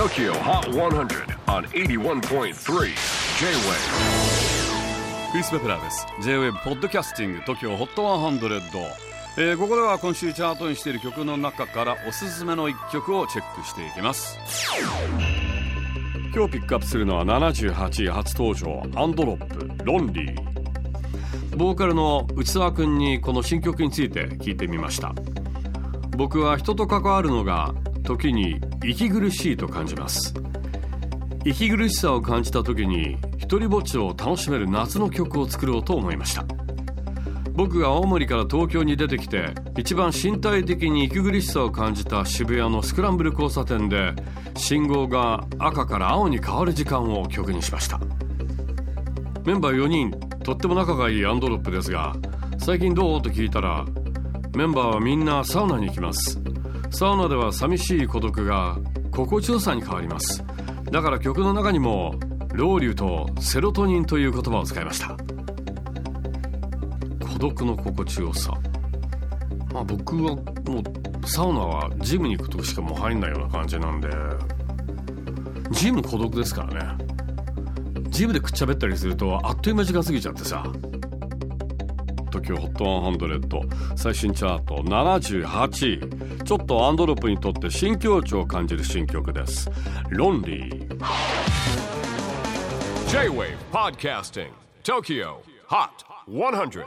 TOKYO HOT 100 on 81.3 J-WAVE クリス・ベプラーです。J-WAVE ポッドキャスティング TOKYO HOT 100、えー、ここでは今週チャートにしている曲の中からおすすめの一曲をチェックしていきます。今日ピックアップするのは78位初登場アンドロップロンリーボーカルの内澤君にこの新曲について聞いてみました。僕は人と関わるのが時に息苦しいと感じます。息苦しさを感じた時に一人ぼっちを楽しめる夏の曲を作ろうと思いました。僕が青森から東京に出てきて一番身体的に息苦しさを感じた渋谷のスクランブル交差点で信号が赤から青に変わる時間を曲にしました。メンバー4人とっても仲がいいアンドロップですが最近どう？と聞いたらメンバーはみんなサウナに行きます。サウナでは寂しい孤独が心地よさに変わります。だから曲の中にもロウリュとセロトニンという言葉を使いました。孤独の心地よさ。まあ僕はもうサウナはジムに行くとしかもう入んないような感じなんでジム孤独ですからね。ジムでくっちゃべったりするとあっという間時間過ぎちゃってさ。TOKYOHOT100 最新チャート。78位。ちょっとアンドロップにとって新境地を感じる新曲です「ロンリー」J-WAVE PODCASTING TOKYO HOT 100